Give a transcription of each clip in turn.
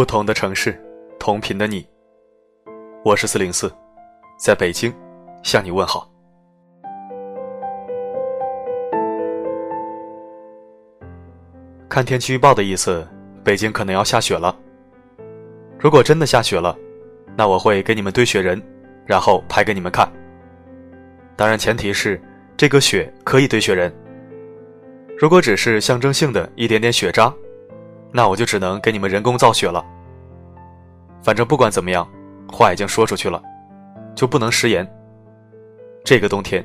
不同的城市，同频的你。我是四零四，在北京向你问好。看天气预报的意思，北京可能要下雪了。如果真的下雪了，那我会给你们堆雪人，然后拍给你们看。当然，前提是这个雪可以堆雪人。如果只是象征性的一点点雪渣，那我就只能给你们人工造雪了。反正不管怎么样，话已经说出去了，就不能食言。这个冬天，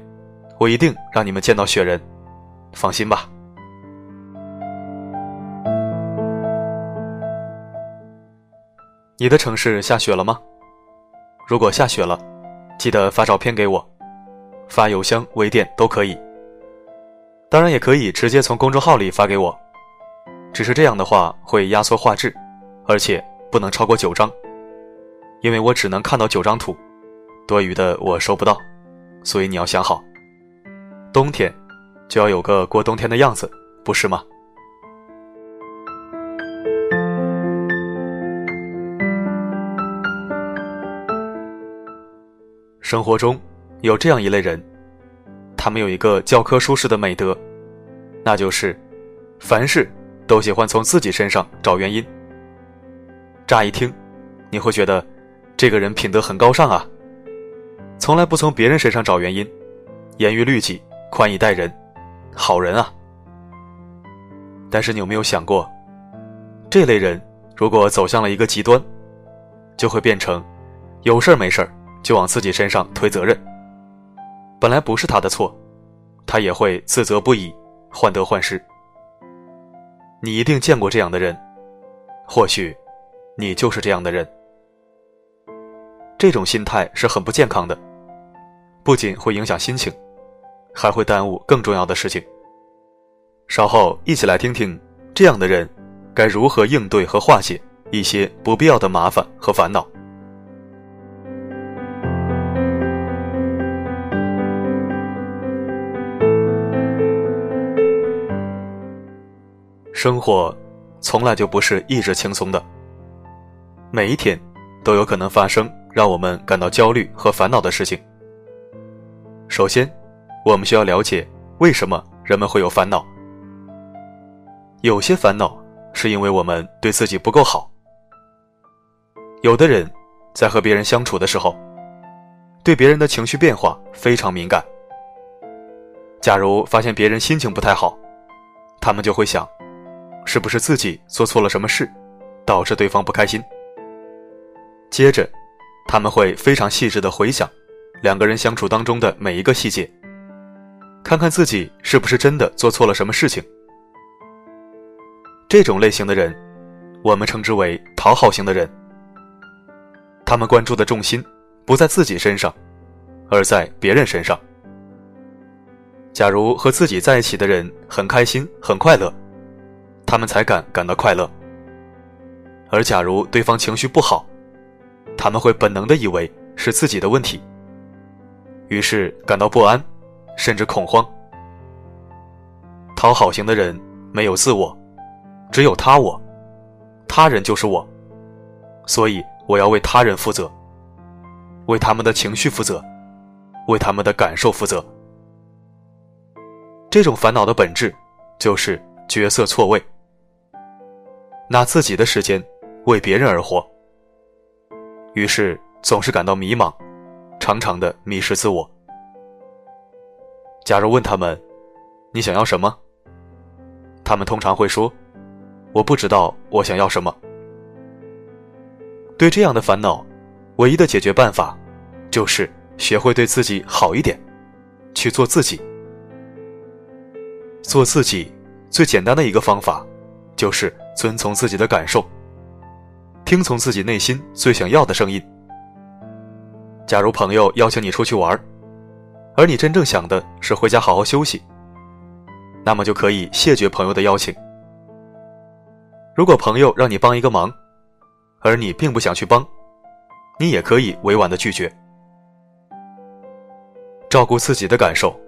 我一定让你们见到雪人，放心吧。你的城市下雪了吗？如果下雪了，记得发照片给我，发邮箱、微店都可以。当然也可以直接从公众号里发给我，只是这样的话会压缩画质，而且不能超过九张，因为我只能看到九张图，多余的我收不到，所以你要想好，冬天就要有个过冬天的样子，不是吗？生活中有这样一类人。他们有一个教科书式的美德，那就是凡事都喜欢从自己身上找原因。乍一听，你会觉得这个人品德很高尚啊，从来不从别人身上找原因，严于律己，宽以待人，好人啊。但是你有没有想过，这类人如果走向了一个极端，就会变成有事儿没事儿就往自己身上推责任。本来不是他的错，他也会自责不已，患得患失。你一定见过这样的人，或许你就是这样的人。这种心态是很不健康的，不仅会影响心情，还会耽误更重要的事情。稍后一起来听听这样的人该如何应对和化解一些不必要的麻烦和烦恼。生活从来就不是一直轻松的，每一天都有可能发生让我们感到焦虑和烦恼的事情。首先，我们需要了解为什么人们会有烦恼。有些烦恼是因为我们对自己不够好。有的人在和别人相处的时候，对别人的情绪变化非常敏感。假如发现别人心情不太好，他们就会想。是不是自己做错了什么事，导致对方不开心？接着，他们会非常细致的回想两个人相处当中的每一个细节，看看自己是不是真的做错了什么事情。这种类型的人，我们称之为讨好型的人。他们关注的重心不在自己身上，而在别人身上。假如和自己在一起的人很开心、很快乐。他们才敢感到快乐，而假如对方情绪不好，他们会本能的以为是自己的问题，于是感到不安，甚至恐慌。讨好型的人没有自我，只有他我，他人就是我，所以我要为他人负责，为他们的情绪负责，为他们的感受负责。这种烦恼的本质就是角色错位。拿自己的时间为别人而活，于是总是感到迷茫，常常的迷失自我。假如问他们，你想要什么？他们通常会说，我不知道我想要什么。对这样的烦恼，唯一的解决办法，就是学会对自己好一点，去做自己。做自己最简单的一个方法。就是遵从自己的感受，听从自己内心最想要的声音。假如朋友邀请你出去玩，而你真正想的是回家好好休息，那么就可以谢绝朋友的邀请。如果朋友让你帮一个忙，而你并不想去帮，你也可以委婉的拒绝。照顾自己的感受，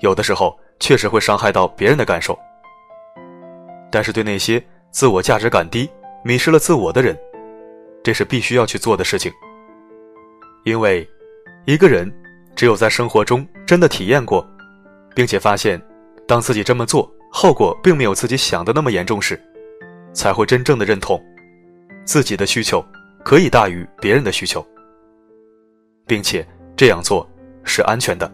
有的时候确实会伤害到别人的感受。但是对那些自我价值感低、迷失了自我的人，这是必须要去做的事情。因为，一个人只有在生活中真的体验过，并且发现，当自己这么做后果并没有自己想的那么严重时，才会真正的认同，自己的需求可以大于别人的需求，并且这样做是安全的。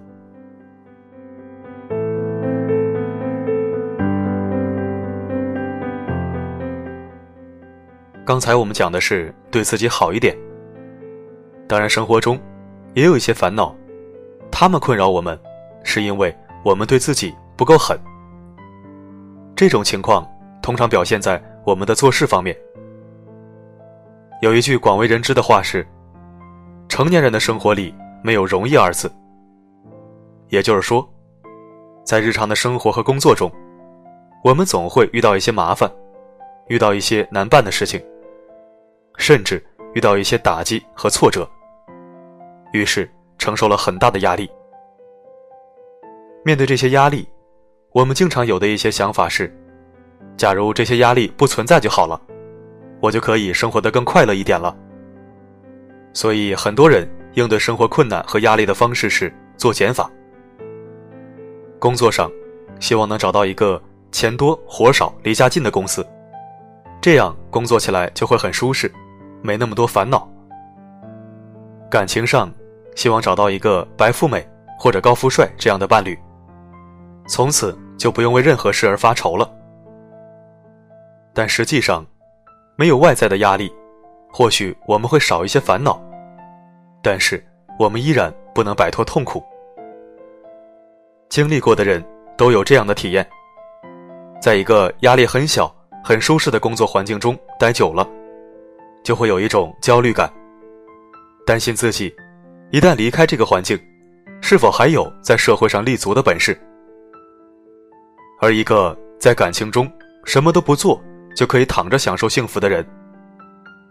刚才我们讲的是对自己好一点。当然，生活中也有一些烦恼，他们困扰我们，是因为我们对自己不够狠。这种情况通常表现在我们的做事方面。有一句广为人知的话是：“成年人的生活里没有容易二字。”也就是说，在日常的生活和工作中，我们总会遇到一些麻烦，遇到一些难办的事情。甚至遇到一些打击和挫折，于是承受了很大的压力。面对这些压力，我们经常有的一些想法是：假如这些压力不存在就好了，我就可以生活得更快乐一点了。所以，很多人应对生活困难和压力的方式是做减法。工作上，希望能找到一个钱多活少、离家近的公司，这样工作起来就会很舒适。没那么多烦恼。感情上，希望找到一个白富美或者高富帅这样的伴侣，从此就不用为任何事而发愁了。但实际上，没有外在的压力，或许我们会少一些烦恼，但是我们依然不能摆脱痛苦。经历过的人都有这样的体验：在一个压力很小、很舒适的工作环境中待久了。就会有一种焦虑感，担心自己一旦离开这个环境，是否还有在社会上立足的本事。而一个在感情中什么都不做就可以躺着享受幸福的人，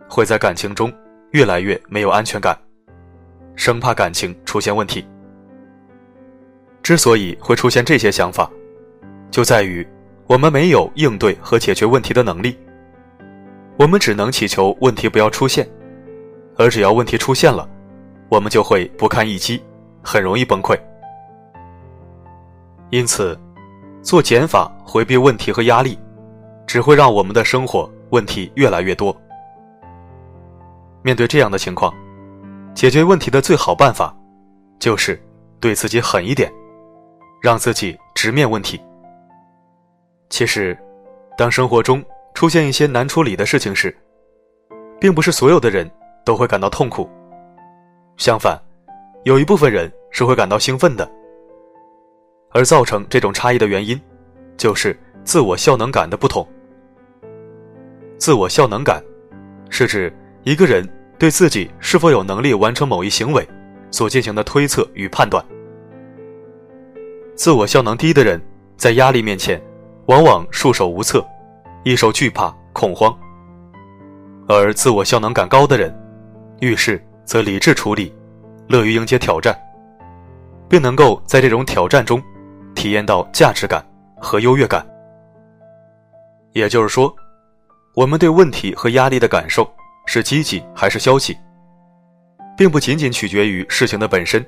会在感情中越来越没有安全感，生怕感情出现问题。之所以会出现这些想法，就在于我们没有应对和解决问题的能力。我们只能祈求问题不要出现，而只要问题出现了，我们就会不堪一击，很容易崩溃。因此，做减法回避问题和压力，只会让我们的生活问题越来越多。面对这样的情况，解决问题的最好办法，就是对自己狠一点，让自己直面问题。其实，当生活中，出现一些难处理的事情时，并不是所有的人都会感到痛苦。相反，有一部分人是会感到兴奋的。而造成这种差异的原因，就是自我效能感的不同。自我效能感，是指一个人对自己是否有能力完成某一行为所进行的推测与判断。自我效能低的人，在压力面前，往往束手无策。易受惧怕、恐慌，而自我效能感高的人，遇事则理智处理，乐于迎接挑战，并能够在这种挑战中体验到价值感和优越感。也就是说，我们对问题和压力的感受是积极还是消极，并不仅仅取决于事情的本身，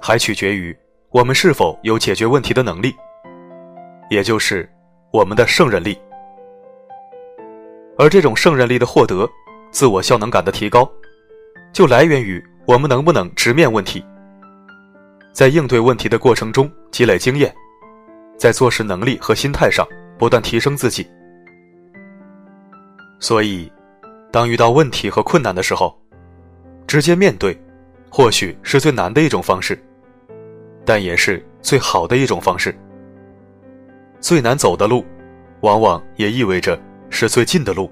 还取决于我们是否有解决问题的能力，也就是我们的胜任力。而这种胜任力的获得，自我效能感的提高，就来源于我们能不能直面问题，在应对问题的过程中积累经验，在做事能力和心态上不断提升自己。所以，当遇到问题和困难的时候，直接面对，或许是最难的一种方式，但也是最好的一种方式。最难走的路，往往也意味着。是最近的路。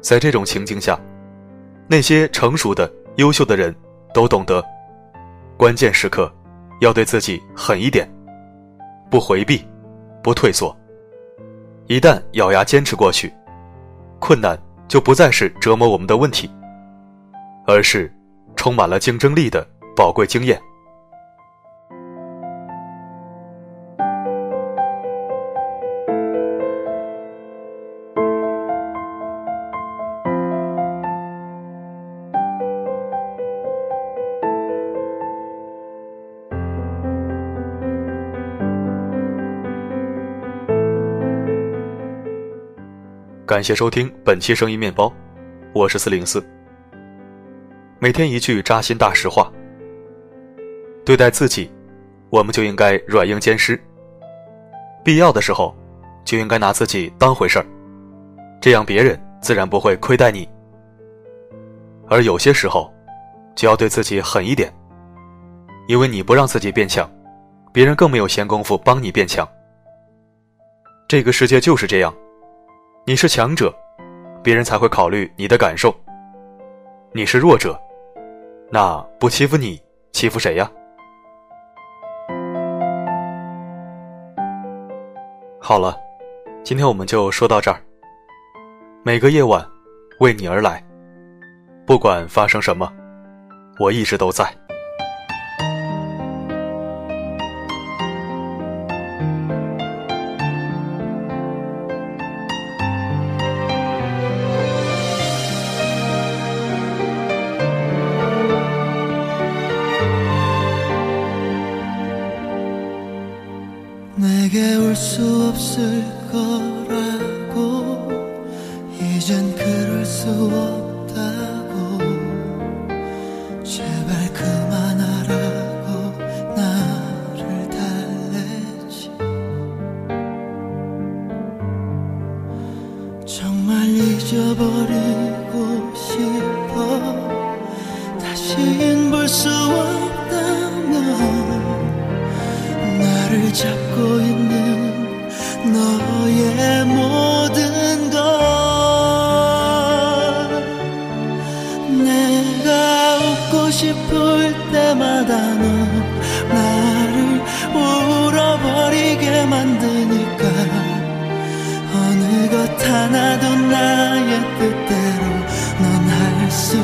在这种情境下，那些成熟的、优秀的人都懂得，关键时刻要对自己狠一点，不回避，不退缩。一旦咬牙坚持过去，困难就不再是折磨我们的问题，而是充满了竞争力的宝贵经验。感谢收听本期声音面包，我是四零四。每天一句扎心大实话。对待自己，我们就应该软硬兼施。必要的时候，就应该拿自己当回事儿，这样别人自然不会亏待你。而有些时候，就要对自己狠一点，因为你不让自己变强，别人更没有闲工夫帮你变强。这个世界就是这样。你是强者，别人才会考虑你的感受；你是弱者，那不欺负你，欺负谁呀？好了，今天我们就说到这儿。每个夜晚，为你而来，不管发生什么，我一直都在。 잊어버리고 싶어. 다신 볼수 없다면 나를 잡고 있는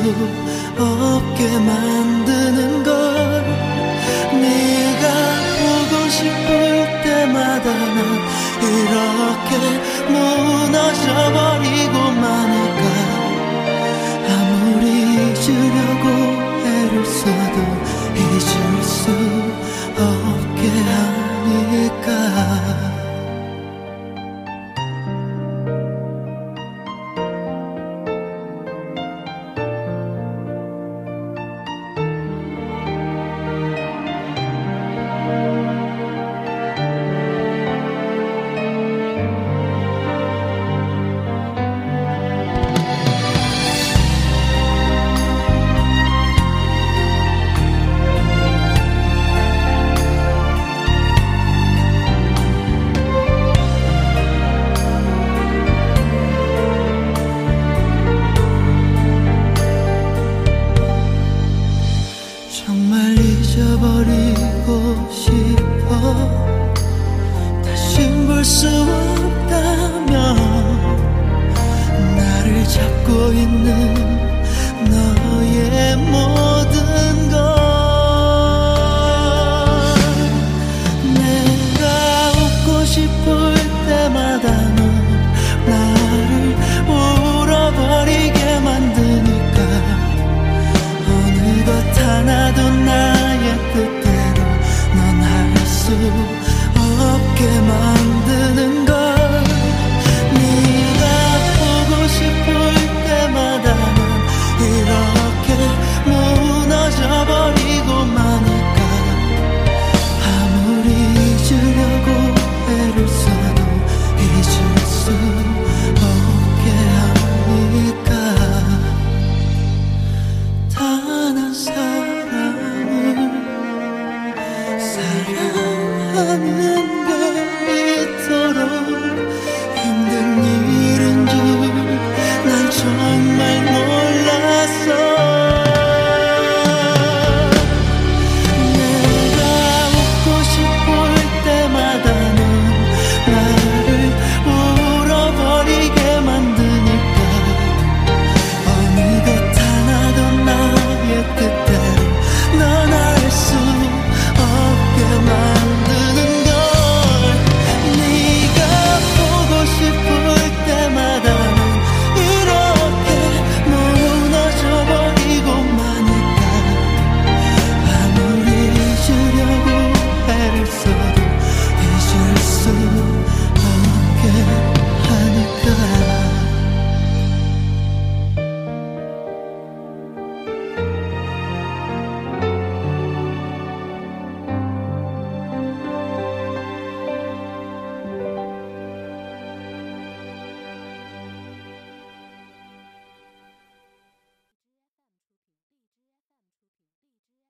없게 만드는 걸 네가 보고 싶을 때마다 난 이렇게 무너져버리고 마니까 아무리 잊으려고 애를 써도 잊을 수 없게 하